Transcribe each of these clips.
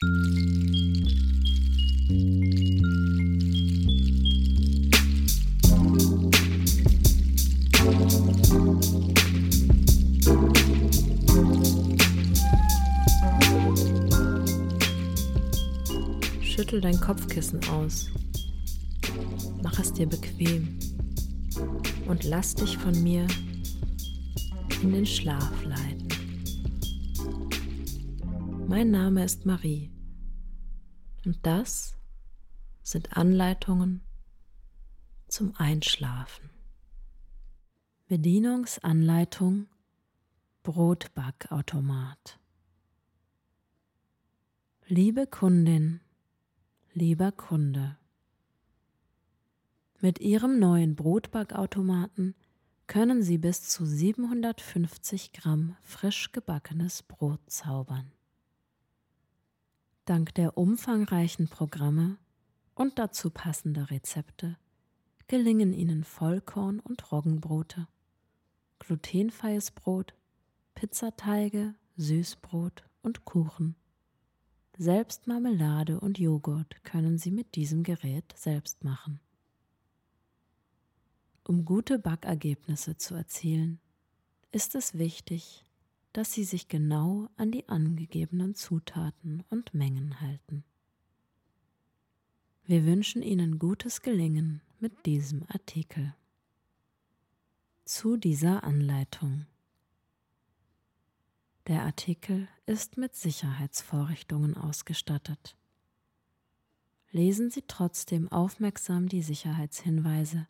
Schüttel dein Kopfkissen aus. Mach es dir bequem und lass dich von mir in den Schlaf leiten. Mein Name ist Marie und das sind Anleitungen zum Einschlafen. Bedienungsanleitung Brotbackautomat. Liebe Kundin, lieber Kunde, mit Ihrem neuen Brotbackautomaten können Sie bis zu 750 Gramm frisch gebackenes Brot zaubern. Dank der umfangreichen Programme und dazu passender Rezepte gelingen Ihnen Vollkorn- und Roggenbrote, glutenfreies Brot, Pizzateige, Süßbrot und Kuchen. Selbst Marmelade und Joghurt können Sie mit diesem Gerät selbst machen. Um gute Backergebnisse zu erzielen, ist es wichtig, dass Sie sich genau an die angegebenen Zutaten und Mengen halten. Wir wünschen Ihnen gutes Gelingen mit diesem Artikel. Zu dieser Anleitung. Der Artikel ist mit Sicherheitsvorrichtungen ausgestattet. Lesen Sie trotzdem aufmerksam die Sicherheitshinweise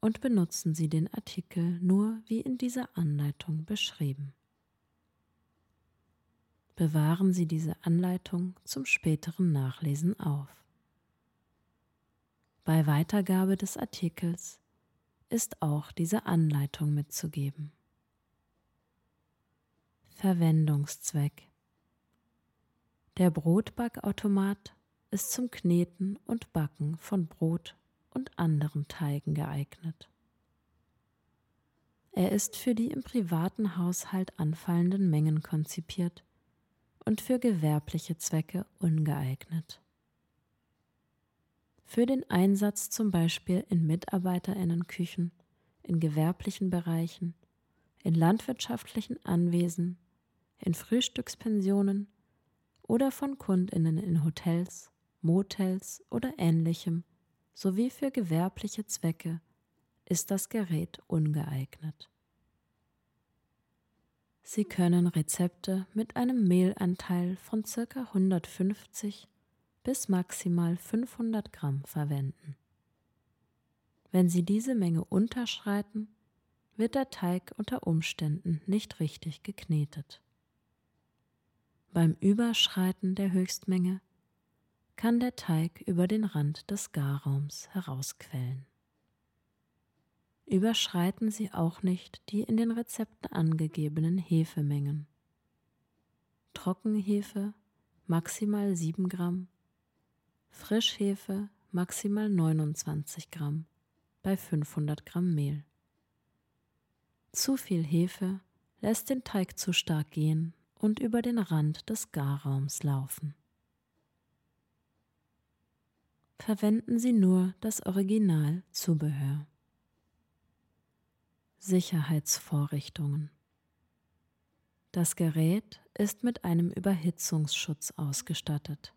und benutzen Sie den Artikel nur wie in dieser Anleitung beschrieben. Bewahren Sie diese Anleitung zum späteren Nachlesen auf. Bei Weitergabe des Artikels ist auch diese Anleitung mitzugeben. Verwendungszweck Der Brotbackautomat ist zum Kneten und Backen von Brot und anderen Teigen geeignet. Er ist für die im privaten Haushalt anfallenden Mengen konzipiert und für gewerbliche Zwecke ungeeignet. Für den Einsatz zum Beispiel in Mitarbeiterinnenküchen, in gewerblichen Bereichen, in landwirtschaftlichen Anwesen, in Frühstückspensionen oder von Kundinnen in Hotels, Motels oder ähnlichem sowie für gewerbliche Zwecke ist das Gerät ungeeignet. Sie können Rezepte mit einem Mehlanteil von ca. 150 bis maximal 500 Gramm verwenden. Wenn Sie diese Menge unterschreiten, wird der Teig unter Umständen nicht richtig geknetet. Beim Überschreiten der Höchstmenge kann der Teig über den Rand des Garraums herausquellen. Überschreiten Sie auch nicht die in den Rezepten angegebenen Hefemengen. Trockenhefe maximal 7 Gramm, Frischhefe maximal 29 Gramm bei 500 Gramm Mehl. Zu viel Hefe lässt den Teig zu stark gehen und über den Rand des Garraums laufen verwenden Sie nur das Originalzubehör. Sicherheitsvorrichtungen. Das Gerät ist mit einem Überhitzungsschutz ausgestattet.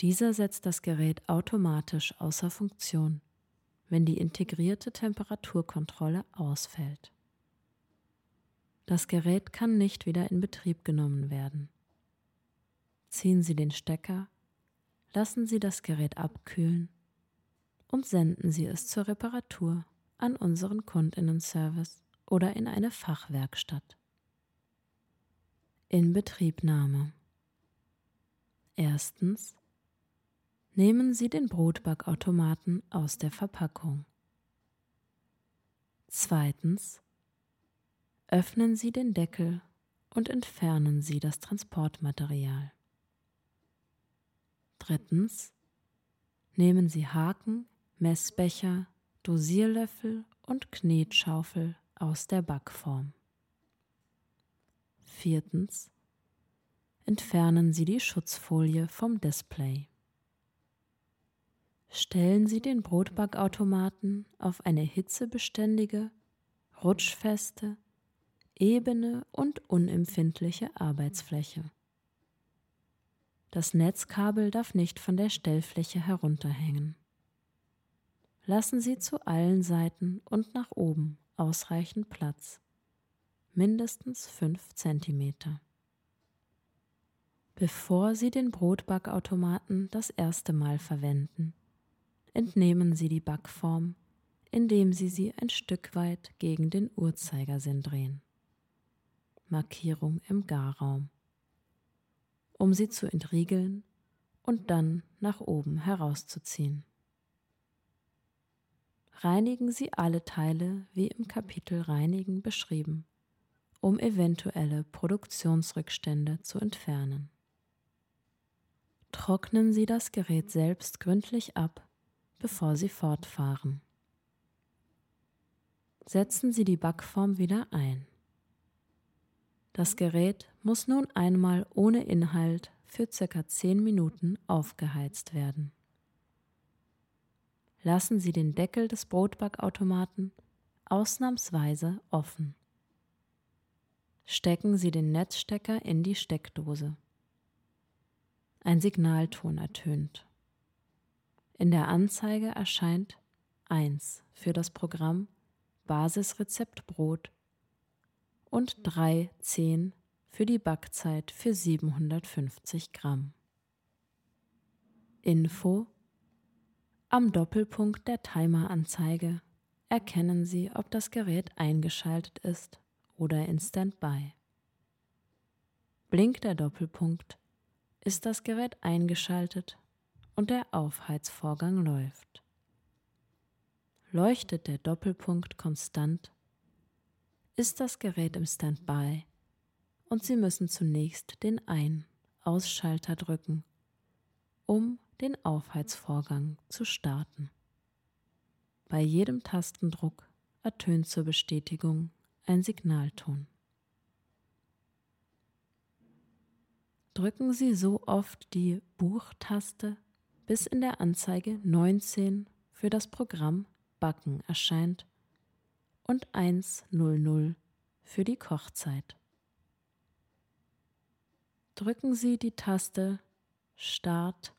Dieser setzt das Gerät automatisch außer Funktion, wenn die integrierte Temperaturkontrolle ausfällt. Das Gerät kann nicht wieder in Betrieb genommen werden. Ziehen Sie den Stecker lassen Sie das Gerät abkühlen und senden Sie es zur Reparatur an unseren Kundinnenservice oder in eine Fachwerkstatt. Inbetriebnahme. Erstens. Nehmen Sie den Brotbackautomaten aus der Verpackung. Zweitens. Öffnen Sie den Deckel und entfernen Sie das Transportmaterial. Drittens. Nehmen Sie Haken, Messbecher, Dosierlöffel und Knetschaufel aus der Backform. Viertens. entfernen Sie die Schutzfolie vom Display. Stellen Sie den Brotbackautomaten auf eine hitzebeständige, rutschfeste, ebene und unempfindliche Arbeitsfläche. Das Netzkabel darf nicht von der Stellfläche herunterhängen. Lassen Sie zu allen Seiten und nach oben ausreichend Platz, mindestens 5 cm. Bevor Sie den Brotbackautomaten das erste Mal verwenden, entnehmen Sie die Backform, indem Sie sie ein Stück weit gegen den Uhrzeigersinn drehen. Markierung im Garraum, um sie zu entriegeln und dann nach oben herauszuziehen. Reinigen Sie alle Teile wie im Kapitel Reinigen beschrieben, um eventuelle Produktionsrückstände zu entfernen. Trocknen Sie das Gerät selbst gründlich ab, bevor Sie fortfahren. Setzen Sie die Backform wieder ein. Das Gerät muss nun einmal ohne Inhalt für circa 10 Minuten aufgeheizt werden. Lassen Sie den Deckel des Brotbackautomaten ausnahmsweise offen. Stecken Sie den Netzstecker in die Steckdose. Ein Signalton ertönt. In der Anzeige erscheint 1 für das Programm Basisrezept Brot und 3,10 für die Backzeit für 750 Gramm. Info Am Doppelpunkt der Timeranzeige erkennen Sie, ob das Gerät eingeschaltet ist oder in Standby. Blinkt der Doppelpunkt, ist das Gerät eingeschaltet und der Aufheizvorgang läuft. Leuchtet der Doppelpunkt konstant, ist das Gerät im Standby und Sie müssen zunächst den Ein-Ausschalter drücken, um den Aufheizvorgang zu starten. Bei jedem Tastendruck ertönt zur Bestätigung ein Signalton. Drücken Sie so oft die Buchtaste, bis in der Anzeige 19 für das Programm Backen erscheint und 100 für die Kochzeit. Drücken Sie die Taste Start,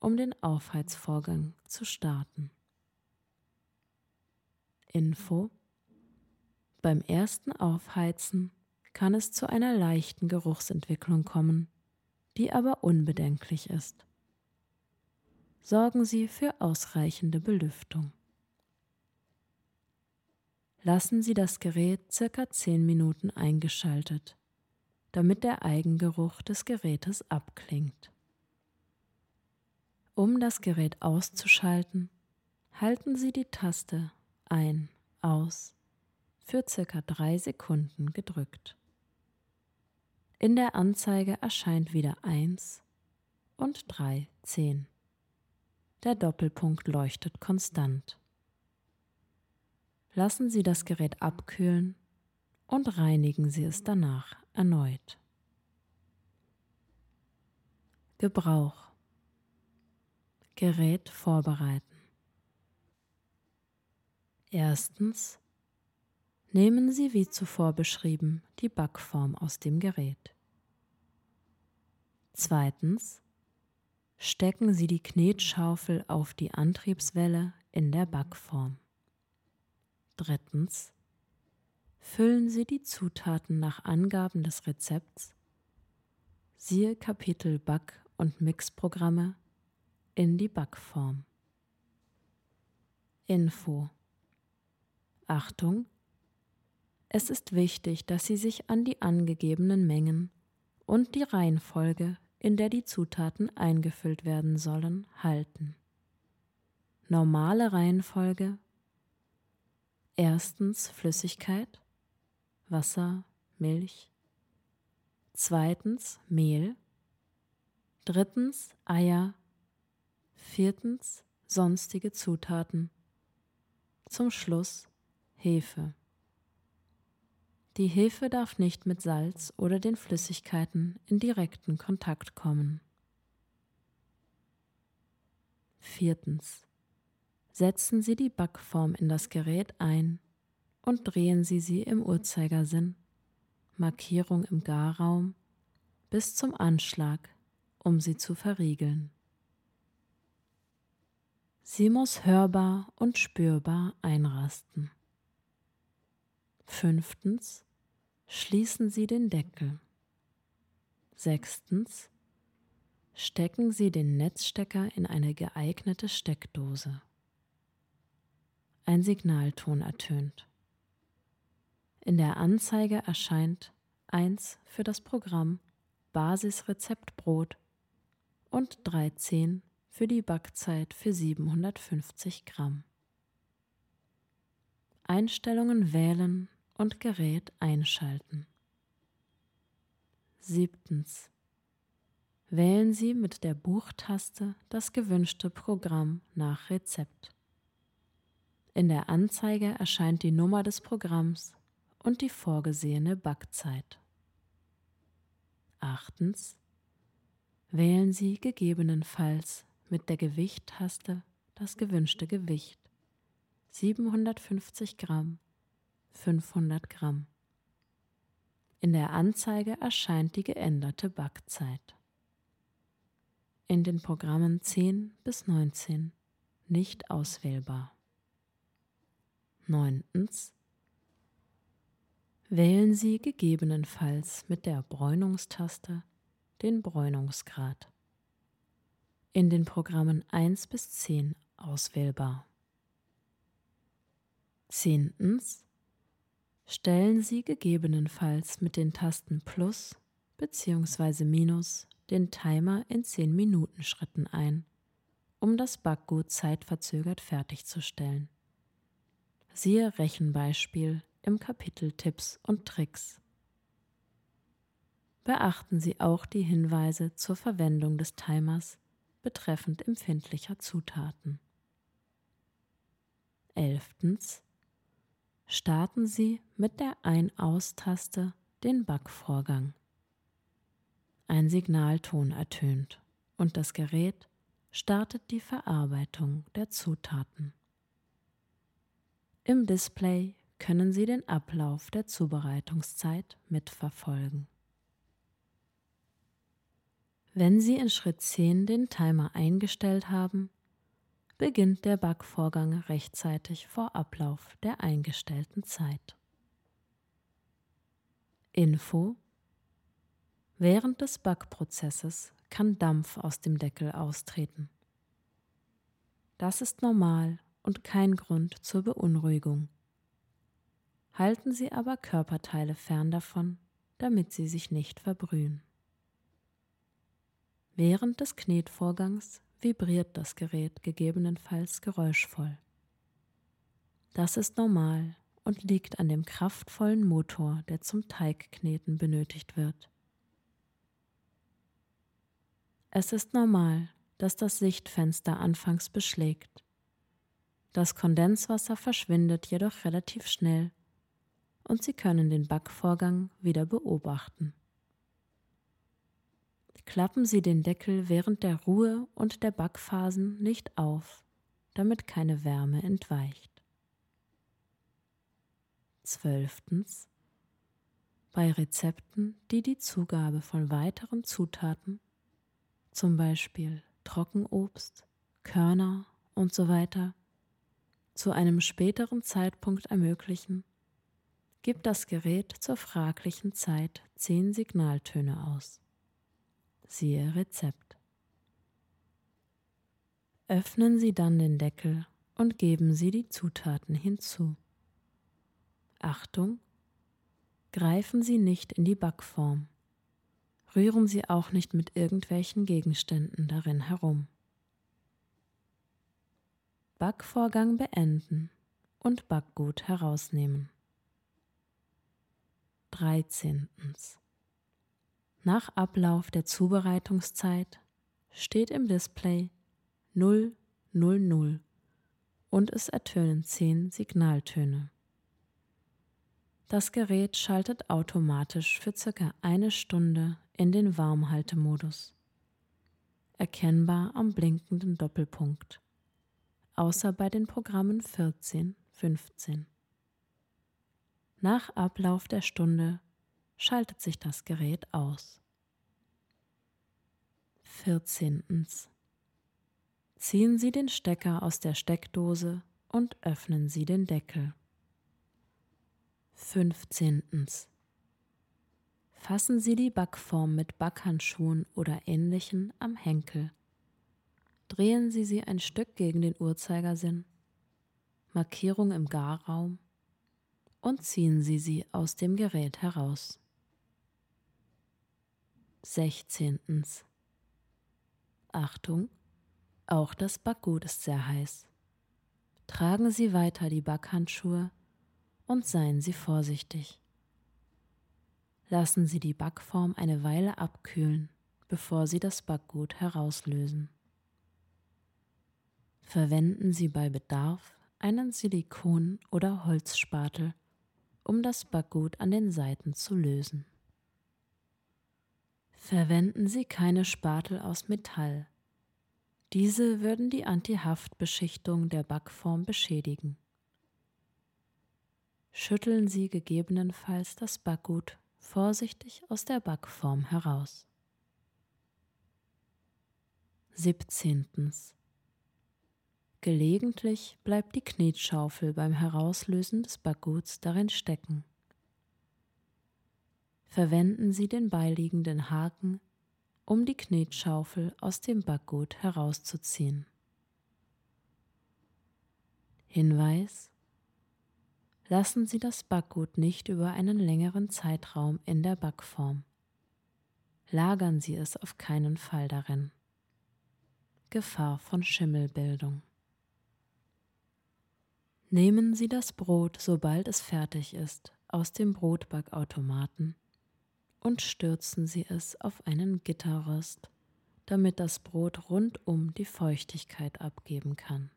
um den Aufheizvorgang zu starten. Info Beim ersten Aufheizen kann es zu einer leichten Geruchsentwicklung kommen, die aber unbedenklich ist. Sorgen Sie für ausreichende Belüftung lassen Sie das Gerät circa 10 Minuten eingeschaltet, damit der Eigengeruch des Gerätes abklingt. Um das Gerät auszuschalten, halten Sie die Taste Ein, Aus für circa 3 Sekunden gedrückt. In der Anzeige erscheint wieder 1 und 3, 10. Der Doppelpunkt leuchtet konstant lassen Sie das Gerät abkühlen und reinigen Sie es danach erneut. Gebrauch Gerät vorbereiten. Erstens nehmen Sie wie zuvor beschrieben die Backform aus dem Gerät. Zweitens stecken Sie die Knetschaufel auf die Antriebswelle in der Backform. Drittens. Füllen Sie die Zutaten nach Angaben des Rezepts, siehe Kapitel Back- und Mixprogramme, in die Backform. Info. Achtung! Es ist wichtig, dass Sie sich an die angegebenen Mengen und die Reihenfolge, in der die Zutaten eingefüllt werden sollen, halten. Normale Reihenfolge Erstens Flüssigkeit, Wasser, Milch. Zweitens Mehl. Drittens Eier. Viertens sonstige Zutaten. Zum Schluss Hefe. Die Hefe darf nicht mit Salz oder den Flüssigkeiten in direkten Kontakt kommen. Viertens. Setzen Sie die Backform in das Gerät ein und drehen Sie sie im Uhrzeigersinn, Markierung im Garraum, bis zum Anschlag, um sie zu verriegeln. Sie muss hörbar und spürbar einrasten. Fünftens. Schließen Sie den Deckel. Sechstens. Stecken Sie den Netzstecker in eine geeignete Steckdose. Ein Signalton ertönt. In der Anzeige erscheint 1 für das Programm Basisrezept Brot und 13 für die Backzeit für 750 Gramm. Einstellungen wählen und Gerät einschalten. Siebtens. Wählen Sie mit der Buchtaste das gewünschte Programm nach Rezept. In der Anzeige erscheint die Nummer des Programms und die vorgesehene Backzeit. Achtens. Wählen Sie gegebenenfalls mit der Gewichttaste das gewünschte Gewicht. 750 Gramm, 500 Gramm. In der Anzeige erscheint die geänderte Backzeit. In den Programmen 10 bis 19 nicht auswählbar. Neuntens. Wählen Sie gegebenenfalls mit der Bräunungstaste den Bräunungsgrad. In den Programmen 1 bis 10 auswählbar. Zehntens. Stellen Sie gegebenenfalls mit den Tasten Plus bzw. Minus den Timer in 10 Minuten Schritten ein, um das Backgut zeitverzögert fertigzustellen. Siehe Rechenbeispiel im Kapitel Tipps und Tricks. Beachten Sie auch die Hinweise zur Verwendung des Timers betreffend empfindlicher Zutaten. 11. Starten Sie mit der Ein-Aus-Taste den Backvorgang. Ein Signalton ertönt und das Gerät startet die Verarbeitung der Zutaten. Im Display können Sie den Ablauf der Zubereitungszeit mitverfolgen. Wenn Sie in Schritt 10 den Timer eingestellt haben, beginnt der Backvorgang rechtzeitig vor Ablauf der eingestellten Zeit. Info Während des Backprozesses kann Dampf aus dem Deckel austreten. Das ist normal und kein Grund zur Beunruhigung halten Sie aber Körperteile fern davon, damit sie sich nicht verbrühen. Während des Knetvorgangs vibriert das Gerät gegebenenfalls geräuschvoll. Das ist normal und liegt an dem kraftvollen Motor, der zum Teigkneten benötigt wird. Es ist normal, dass das Sichtfenster anfangs beschlägt. Das Kondenswasser verschwindet jedoch relativ schnell und Sie können den Backvorgang wieder beobachten. Klappen Sie den Deckel während der Ruhe und der Backphasen nicht auf, damit keine Wärme entweicht. Zwölftens. Bei Rezepten, die die Zugabe von weiteren Zutaten, zum Beispiel Trockenobst, Körner und so zu einem späteren Zeitpunkt ermöglichen, gibt das Gerät zur fraglichen Zeit zehn Signaltöne aus. Siehe Rezept. Öffnen Sie dann den Deckel und geben Sie die Zutaten hinzu. Achtung! Greifen Sie nicht in die Backform. Rühren Sie auch nicht mit irgendwelchen Gegenständen darin herum. Backvorgang beenden und Backgut herausnehmen. 13. Nach Ablauf der Zubereitungszeit steht im Display 000 und es ertönen 10 Signaltöne. Das Gerät schaltet automatisch für circa eine Stunde in den Warmhaltemodus. Erkennbar am blinkenden Doppelpunkt. Außer bei den Programmen 14, 15. Nach Ablauf der Stunde schaltet sich das Gerät aus. 14. Ziehen Sie den Stecker aus der Steckdose und öffnen Sie den Deckel. 15. Fassen Sie die Backform mit Backhandschuhen oder ähnlichen am Henkel. Drehen Sie sie ein Stück gegen den Uhrzeigersinn, Markierung im Garraum und ziehen Sie sie aus dem Gerät heraus. 16. Achtung, auch das Backgut ist sehr heiß. Tragen Sie weiter die Backhandschuhe und seien Sie vorsichtig. Lassen Sie die Backform eine Weile abkühlen, bevor Sie das Backgut herauslösen. Verwenden Sie bei Bedarf einen Silikon- oder Holzspatel, um das Backgut an den Seiten zu lösen. Verwenden Sie keine Spatel aus Metall. Diese würden die Antihaftbeschichtung der Backform beschädigen schütteln Sie gegebenenfalls das Backgut vorsichtig aus der Backform heraus. 17. Gelegentlich bleibt die Knetschaufel beim Herauslösen des Backguts darin stecken. Verwenden Sie den beiliegenden Haken, um die Knetschaufel aus dem Backgut herauszuziehen. Hinweis lassen Sie das Backgut nicht über einen längeren Zeitraum in der Backform. Lagern Sie es auf keinen Fall darin. Gefahr von Schimmelbildung. Nehmen Sie das Brot, sobald es fertig ist, aus dem Brotbackautomaten und stürzen Sie es auf einen Gitterrost, damit das Brot rundum die Feuchtigkeit abgeben kann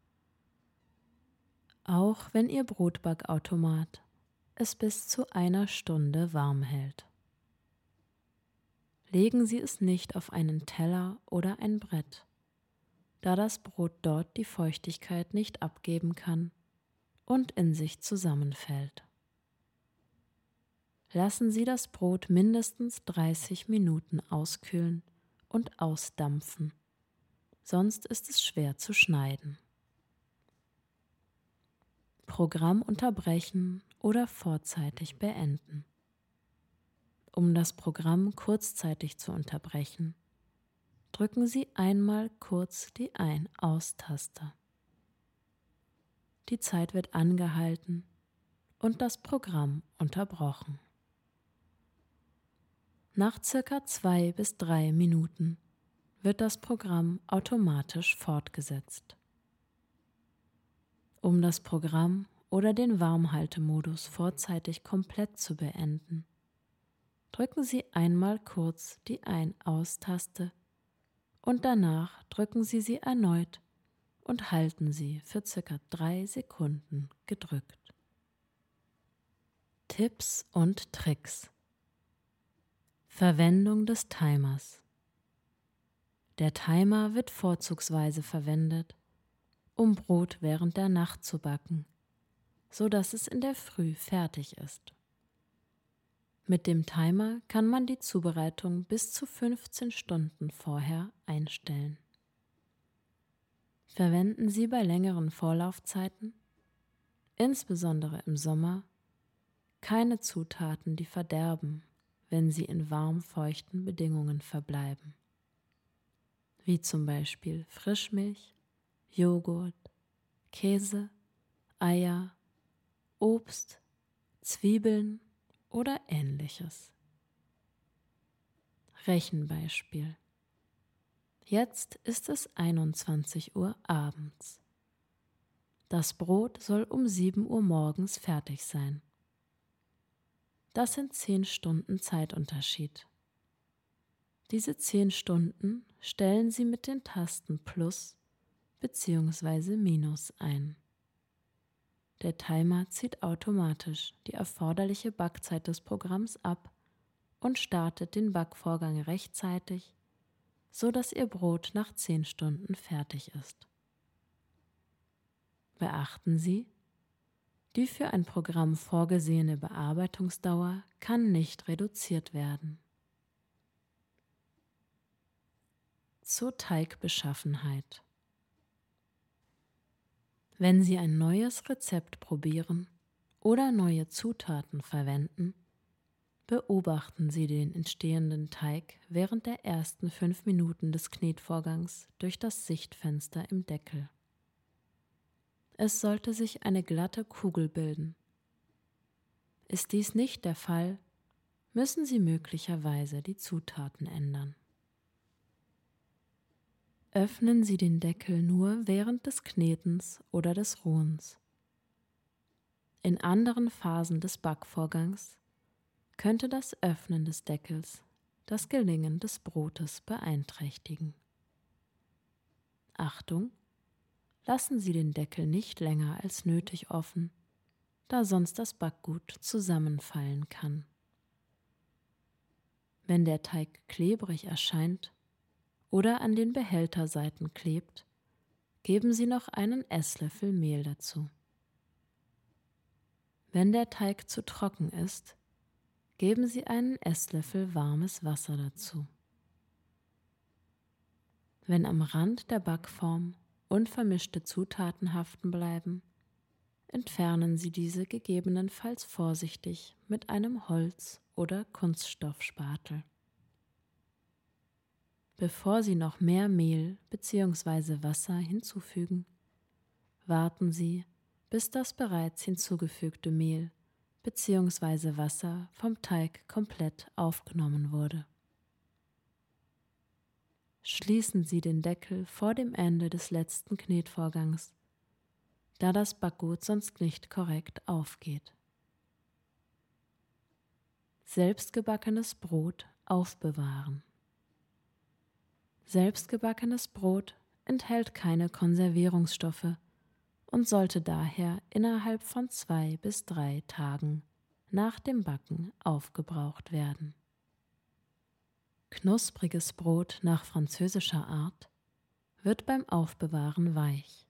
auch wenn Ihr Brotbackautomat es bis zu einer Stunde warm hält. Legen Sie es nicht auf einen Teller oder ein Brett, da das Brot dort die Feuchtigkeit nicht abgeben kann und in sich zusammenfällt. Lassen Sie das Brot mindestens 30 Minuten auskühlen und ausdampfen, sonst ist es schwer zu schneiden. Programm unterbrechen oder vorzeitig beenden. Um das Programm kurzzeitig zu unterbrechen, drücken Sie einmal kurz die Ein-Aus-Taste. Die Zeit wird angehalten und das Programm unterbrochen. Nach circa zwei bis drei Minuten wird das Programm automatisch fortgesetzt. Um das Programm oder den Warmhaltemodus vorzeitig komplett zu beenden, drücken Sie einmal kurz die Ein-Aus-Taste und danach drücken Sie sie erneut und halten sie für circa drei Sekunden gedrückt. Tipps und Tricks Verwendung des Timers Der Timer wird vorzugsweise verwendet, um Brot während der Nacht zu backen, so dass es in der Früh fertig ist. Mit dem Timer kann man die Zubereitung bis zu 15 Stunden vorher einstellen. Verwenden Sie bei längeren Vorlaufzeiten, insbesondere im Sommer, keine Zutaten, die verderben, wenn sie in warm feuchten Bedingungen verbleiben, wie zum Beispiel Frischmilch, Joghurt, Käse, Eier, Obst, Zwiebeln oder ähnliches. Rechenbeispiel. Jetzt ist es 21 Uhr abends. Das Brot soll um 7 Uhr morgens fertig sein. Das sind 10 Stunden Zeitunterschied. Diese 10 Stunden stellen Sie mit den Tasten Plus bzw. Minus ein. Der Timer zieht automatisch die erforderliche Backzeit des Programms ab und startet den Backvorgang rechtzeitig, so dass Ihr Brot nach 10 Stunden fertig ist. Beachten Sie, die für ein Programm vorgesehene Bearbeitungsdauer kann nicht reduziert werden. Zur Teigbeschaffenheit. Wenn Sie ein neues Rezept probieren oder neue Zutaten verwenden, beobachten Sie den entstehenden Teig während der ersten fünf Minuten des Knetvorgangs durch das Sichtfenster im Deckel. Es sollte sich eine glatte Kugel bilden. Ist dies nicht der Fall, müssen Sie möglicherweise die Zutaten ändern. Öffnen Sie den Deckel nur während des Knetens oder des Ruhens. In anderen Phasen des Backvorgangs könnte das Öffnen des Deckels das Gelingen des Brotes beeinträchtigen. Achtung! Lassen Sie den Deckel nicht länger als nötig offen, da sonst das Backgut zusammenfallen kann. Wenn der Teig klebrig erscheint oder an den Behälterseiten klebt, geben Sie noch einen Esslöffel Mehl dazu. Wenn der Teig zu trocken ist, geben Sie einen Esslöffel warmes Wasser dazu. Wenn am Rand der Backform unvermischte Zutaten haften bleiben, entfernen Sie diese gegebenenfalls vorsichtig mit einem Holz- oder Kunststoffspatel. Bevor Sie noch mehr Mehl bzw. Wasser hinzufügen, warten Sie, bis das bereits hinzugefügte Mehl bzw. Wasser vom Teig komplett aufgenommen wurde. Schließen Sie den Deckel vor dem Ende des letzten Knetvorgangs, da das Backgut sonst nicht korrekt aufgeht. Selbstgebackenes Brot aufbewahren. Selbstgebackenes Brot enthält keine Konservierungsstoffe und sollte daher innerhalb von zwei bis drei Tagen nach dem Backen aufgebraucht werden. Knuspriges Brot nach französischer Art wird beim Aufbewahren weich.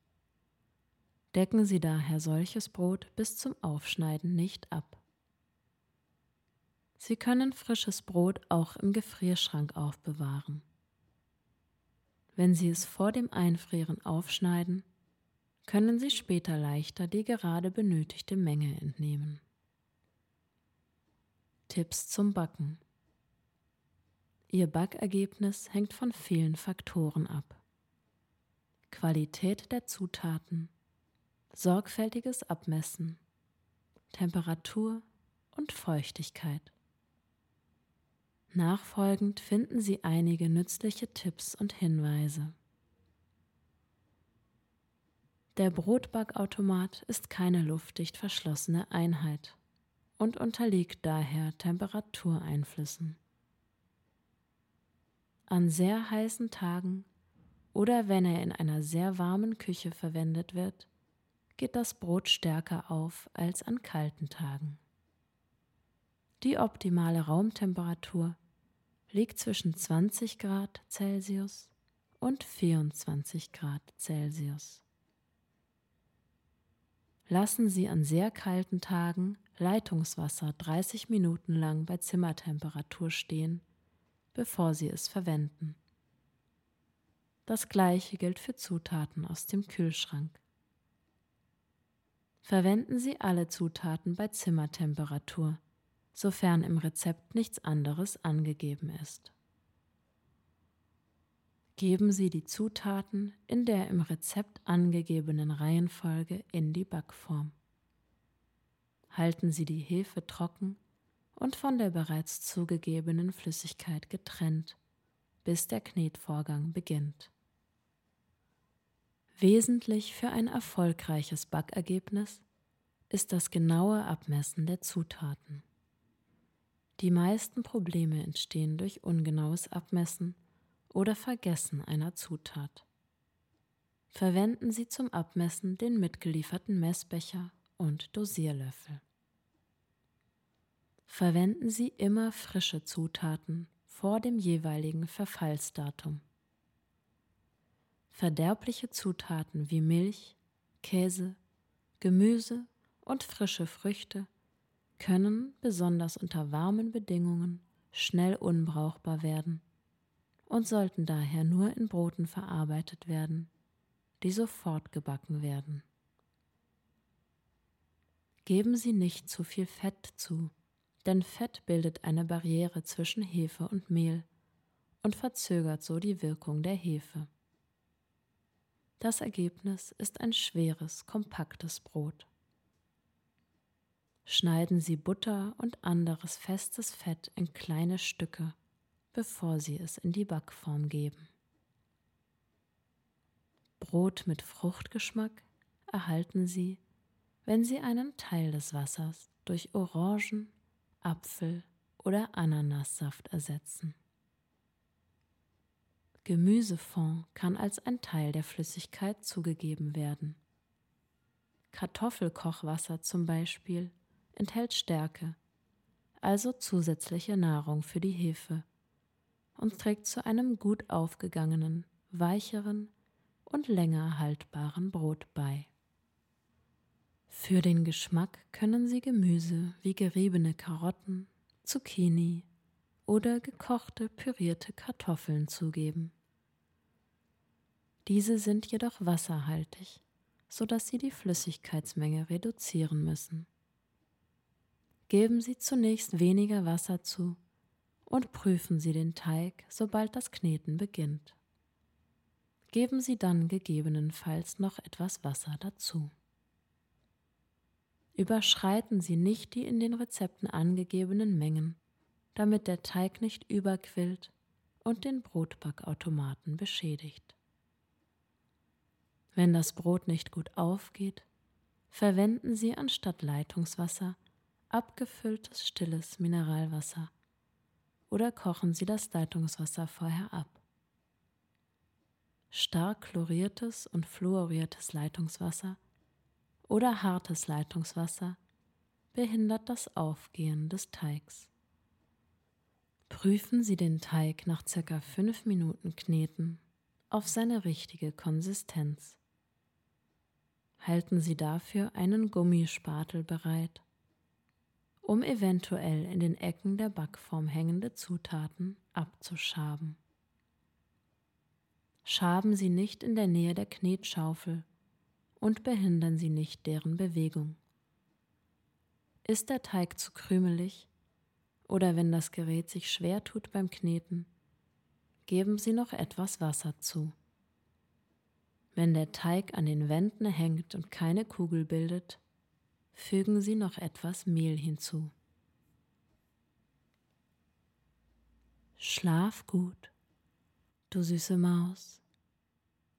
Decken Sie daher solches Brot bis zum Aufschneiden nicht ab. Sie können frisches Brot auch im Gefrierschrank aufbewahren. Wenn Sie es vor dem Einfrieren aufschneiden, können Sie später leichter die gerade benötigte Menge entnehmen. Tipps zum Backen Ihr Backergebnis hängt von vielen Faktoren ab. Qualität der Zutaten, sorgfältiges Abmessen, Temperatur und Feuchtigkeit. Nachfolgend finden Sie einige nützliche Tipps und Hinweise. Der Brotbackautomat ist keine luftdicht verschlossene Einheit und unterliegt daher Temperatureinflüssen. An sehr heißen Tagen oder wenn er in einer sehr warmen Küche verwendet wird, geht das Brot stärker auf als an kalten Tagen. Die optimale Raumtemperatur liegt zwischen 20 Grad Celsius und 24 Grad Celsius. Lassen Sie an sehr kalten Tagen Leitungswasser 30 Minuten lang bei Zimmertemperatur stehen bevor Sie es verwenden. Das gleiche gilt für Zutaten aus dem Kühlschrank. Verwenden Sie alle Zutaten bei Zimmertemperatur, sofern im Rezept nichts anderes angegeben ist. Geben Sie die Zutaten in der im Rezept angegebenen Reihenfolge in die Backform. Halten Sie die Hefe trocken und von der bereits zugegebenen Flüssigkeit getrennt, bis der Knetvorgang beginnt. Wesentlich für ein erfolgreiches Backergebnis ist das genaue Abmessen der Zutaten. Die meisten Probleme entstehen durch ungenaues Abmessen oder Vergessen einer Zutat. Verwenden Sie zum Abmessen den mitgelieferten Messbecher und Dosierlöffel. Verwenden Sie immer frische Zutaten vor dem jeweiligen Verfallsdatum. Verderbliche Zutaten wie Milch, Käse, Gemüse und frische Früchte können besonders unter warmen Bedingungen schnell unbrauchbar werden und sollten daher nur in Broten verarbeitet werden, die sofort gebacken werden. Geben Sie nicht zu viel Fett zu, denn Fett bildet eine Barriere zwischen Hefe und Mehl und verzögert so die Wirkung der Hefe. Das Ergebnis ist ein schweres, kompaktes Brot. Schneiden Sie Butter und anderes festes Fett in kleine Stücke bevor Sie es in die Backform geben. Brot mit Fruchtgeschmack erhalten Sie, wenn Sie einen Teil des Wassers durch Orangen, Apfel oder Ananassaft ersetzen. Gemüsefond kann als ein Teil der Flüssigkeit zugegeben werden. Kartoffelkochwasser zum Beispiel enthält Stärke, also zusätzliche Nahrung für die Hefe und trägt zu einem gut aufgegangenen, weicheren und länger haltbaren Brot bei. Für den Geschmack können Sie Gemüse wie geriebene Karotten, Zucchini oder gekochte pürierte Kartoffeln zugeben. Diese sind jedoch wasserhaltig, sodass Sie die Flüssigkeitsmenge reduzieren müssen. Geben Sie zunächst weniger Wasser zu und prüfen Sie den Teig, sobald das Kneten beginnt. Geben Sie dann gegebenenfalls noch etwas Wasser dazu. Überschreiten Sie nicht die in den Rezepten angegebenen Mengen, damit der Teig nicht überquillt und den Brotbackautomaten beschädigt. Wenn das Brot nicht gut aufgeht, verwenden Sie anstatt Leitungswasser abgefülltes stilles Mineralwasser oder kochen Sie das Leitungswasser vorher ab. Stark chloriertes und fluoriertes Leitungswasser oder hartes Leitungswasser behindert das Aufgehen des Teigs. Prüfen Sie den Teig nach circa fünf Minuten Kneten auf seine richtige Konsistenz. Halten Sie dafür einen Gummispatel bereit um eventuell in den Ecken der Backform hängende Zutaten abzuschaben. Schaben Sie nicht in der Nähe der Knetschaufel und behindern Sie nicht deren Bewegung. Ist der Teig zu krümelig oder wenn das Gerät sich schwer tut beim Kneten, geben Sie noch etwas Wasser zu. Wenn der Teig an den Wänden hängt und keine Kugel bildet, fügen Sie noch etwas Mehl hinzu. Schlaf gut, du süße Maus.